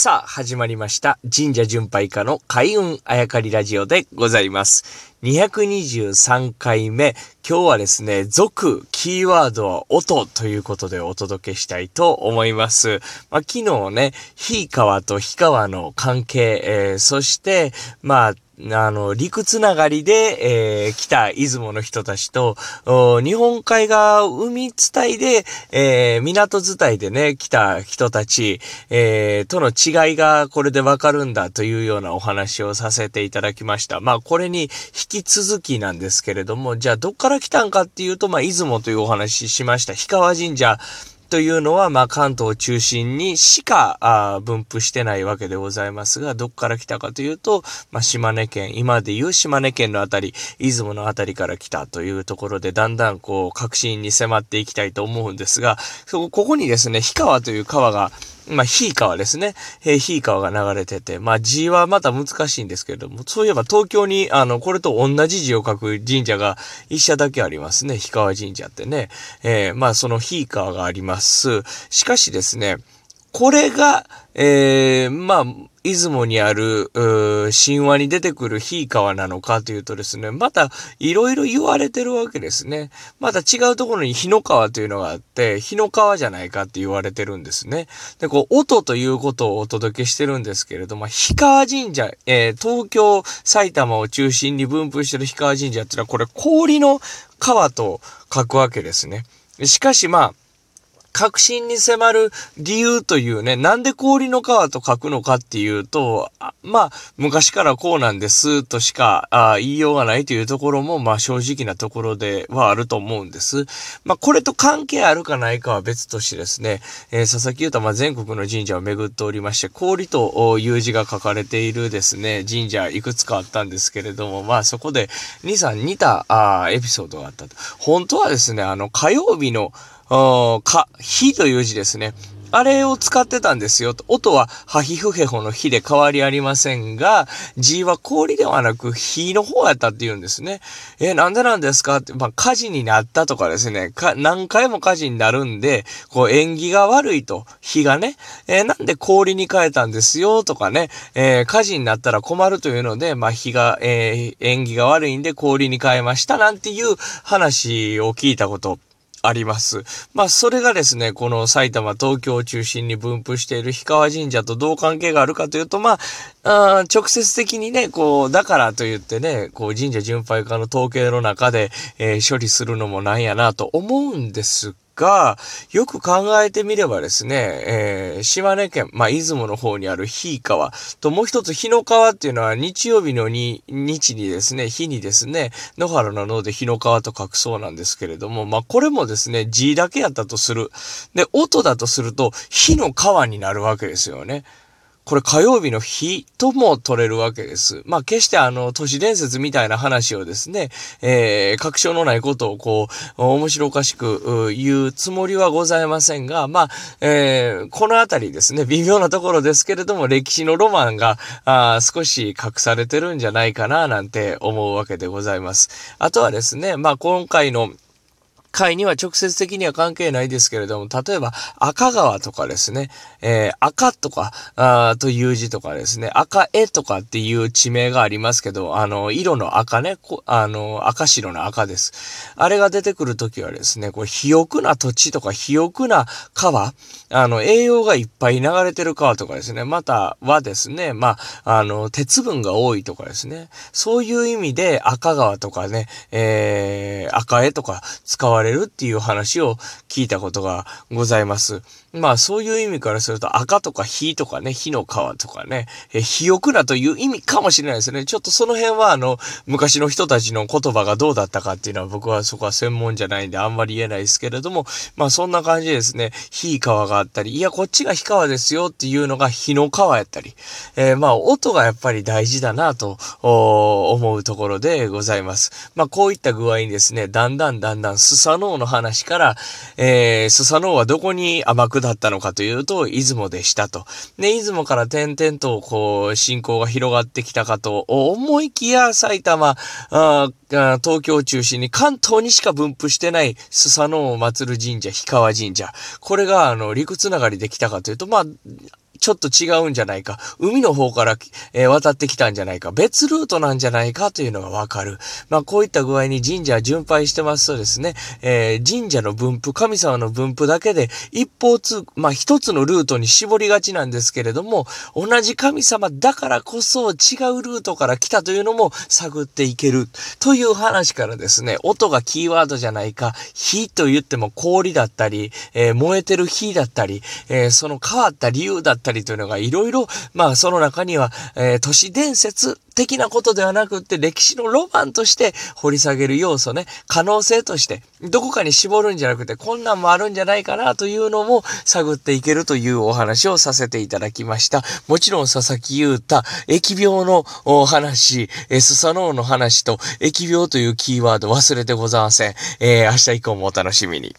さあ、始まりました。神社巡拝家の開運あやかりラジオでございます。223回目。今日はですね、続、キーワードは音ということでお届けしたいと思います。まあ、昨日ね、ひいかわとひかわの関係、えー、そして、まあ、あの、陸つながりで、えー、来た出雲の人たちと、日本海側海伝いで、えー、港伝いでね、来た人たち、えー、との違いがこれでわかるんだというようなお話をさせていただきました。まあ、これに引引き続きなんですけれども、じゃあどっから来たんかっていうと、まあ、出雲というお話ししました。氷川神社、というのは、まあ、関東を中心にしか、あ分布してないわけでございますが、どっから来たかというと、まあ、島根県、今でいう島根県のあたり、出雲のあたりから来たというところで、だんだんこう、確信に迫っていきたいと思うんですが、ここにですね、氷川という川が、まあ、ひい川ですね。えー、ひい川が流れてて、まあ、字はまた難しいんですけれども、そういえば東京に、あの、これと同じ字を書く神社が一社だけありますね。氷川神社ってね。えー、まあ、そのひい川があります。しかしですね、これが、えー、まあ、出雲にある、神話に出てくるひ川なのかというとですね、またいろいろ言われてるわけですね。また違うところに日の川というのがあって、日の川じゃないかって言われてるんですね。で、こう、音ということをお届けしてるんですけれども、氷川神社、えー、東京、埼玉を中心に分布してる氷川神社っていうのは、これ氷の川と書くわけですね。しかしまあ、確信に迫る理由というね、なんで氷の川と書くのかっていうと、まあ、昔からこうなんですとしかあ言いようがないというところも、まあ正直なところではあると思うんです。まあこれと関係あるかないかは別としてですね、えー、佐々木優太、まあ全国の神社を巡っておりまして、氷という字が書かれているですね、神社いくつかあったんですけれども、まあそこで2、3似たあエピソードがあったと。本当はですね、あの火曜日のか、火という字ですね。あれを使ってたんですよ。音は、ハヒフヘホの火で変わりありませんが、字は氷ではなく火の方やったって言うんですね。えなんでなんですか？って、まあ、火事になったとかですね、か、何回も火事になるんで、こう、縁起が悪いと、火がね、え、なんで氷に変えたんですよとかね、えー、火事になったら困るというので、まあ、火が、えー、縁起が悪いんで氷に変えましたなんていう話を聞いたこと。あります。まあ、それがですね、この埼玉、東京を中心に分布している氷川神社とどう関係があるかというと、まあ、あ直接的にね、こう、だからと言ってね、こう、神社巡拝家の統計の中で、えー、処理するのもなんやなと思うんですが、よく考えてみればですね、えー、島根県、まあ、出雲の方にある日川と、もう一つ日の川っていうのは日曜日のに、日にですね、日にですね、野原の脳で日の川と書くそうなんですけれども、まあ、これもですね、字だけやったとする。で、音だとすると、日の川になるわけですよね。これ火曜日の日とも取れるわけです。まあ決してあの都市伝説みたいな話をですね、えー、確証のないことをこう、面白おかしく言うつもりはございませんが、まあ、えー、このあたりですね、微妙なところですけれども、歴史のロマンがあ少し隠されてるんじゃないかななんて思うわけでございます。あとはですね、まあ今回の回には直接的には関係ないですけれども、例えば赤川とかですね、えー、赤とか、あという字とかですね、赤絵とかっていう地名がありますけど、あの、色の赤ね、あの、赤白の赤です。あれが出てくるときはですね、これ、肥沃な土地とか肥沃な川、あの、栄養がいっぱい流れてる川とかですね、またはですね、まあ、あの、鉄分が多いとかですね、そういう意味で赤川とかね、えー、赤絵とか使われわれるっていう話を聞いたことがございます。まあそういう意味からすると赤とか火とかね、火の川とかね、え、火くなという意味かもしれないですね。ちょっとその辺はあの、昔の人たちの言葉がどうだったかっていうのは僕はそこは専門じゃないんであんまり言えないですけれども、まあそんな感じですね。火川があったり、いやこっちが火川ですよっていうのが火の川やったり、えー、まあ音がやっぱり大事だなと思うところでございます。まあこういった具合にですね、だんだんだんだんスサノオの話から、えー、スサノオはどこに甘くだったのかというと、出雲でしたと。で、出雲から点々と、こう、信仰が広がってきたかと思いきや、埼玉、あ東京を中心に関東にしか分布してないスサノオを祀る神社、氷川神社。これが、あの、陸つながりできたかというと、まあ、ちょっと違うんじゃないか。海の方から、えー、渡ってきたんじゃないか。別ルートなんじゃないかというのがわかる。まあ、こういった具合に神社は巡拝してますとですね、えー、神社の分布、神様の分布だけで一方通、まあ、一つのルートに絞りがちなんですけれども、同じ神様だからこそ違うルートから来たというのも探っていけるという話からですね、音がキーワードじゃないか、火と言っても氷だったり、えー、燃えてる火だったり、えー、その変わった理由だったりというのがいろいろ、まあその中には、えー、都市伝説的なことではなくって歴史のロマンとして掘り下げる要素ね、可能性として、どこかに絞るんじゃなくて、こんなんもあるんじゃないかなというのも探っていけるというお話をさせていただきました。もちろん佐々木優太、疫病のお話、えスサノオの話と疫病というキーワード忘れてございません。えー、明日以降もお楽しみに。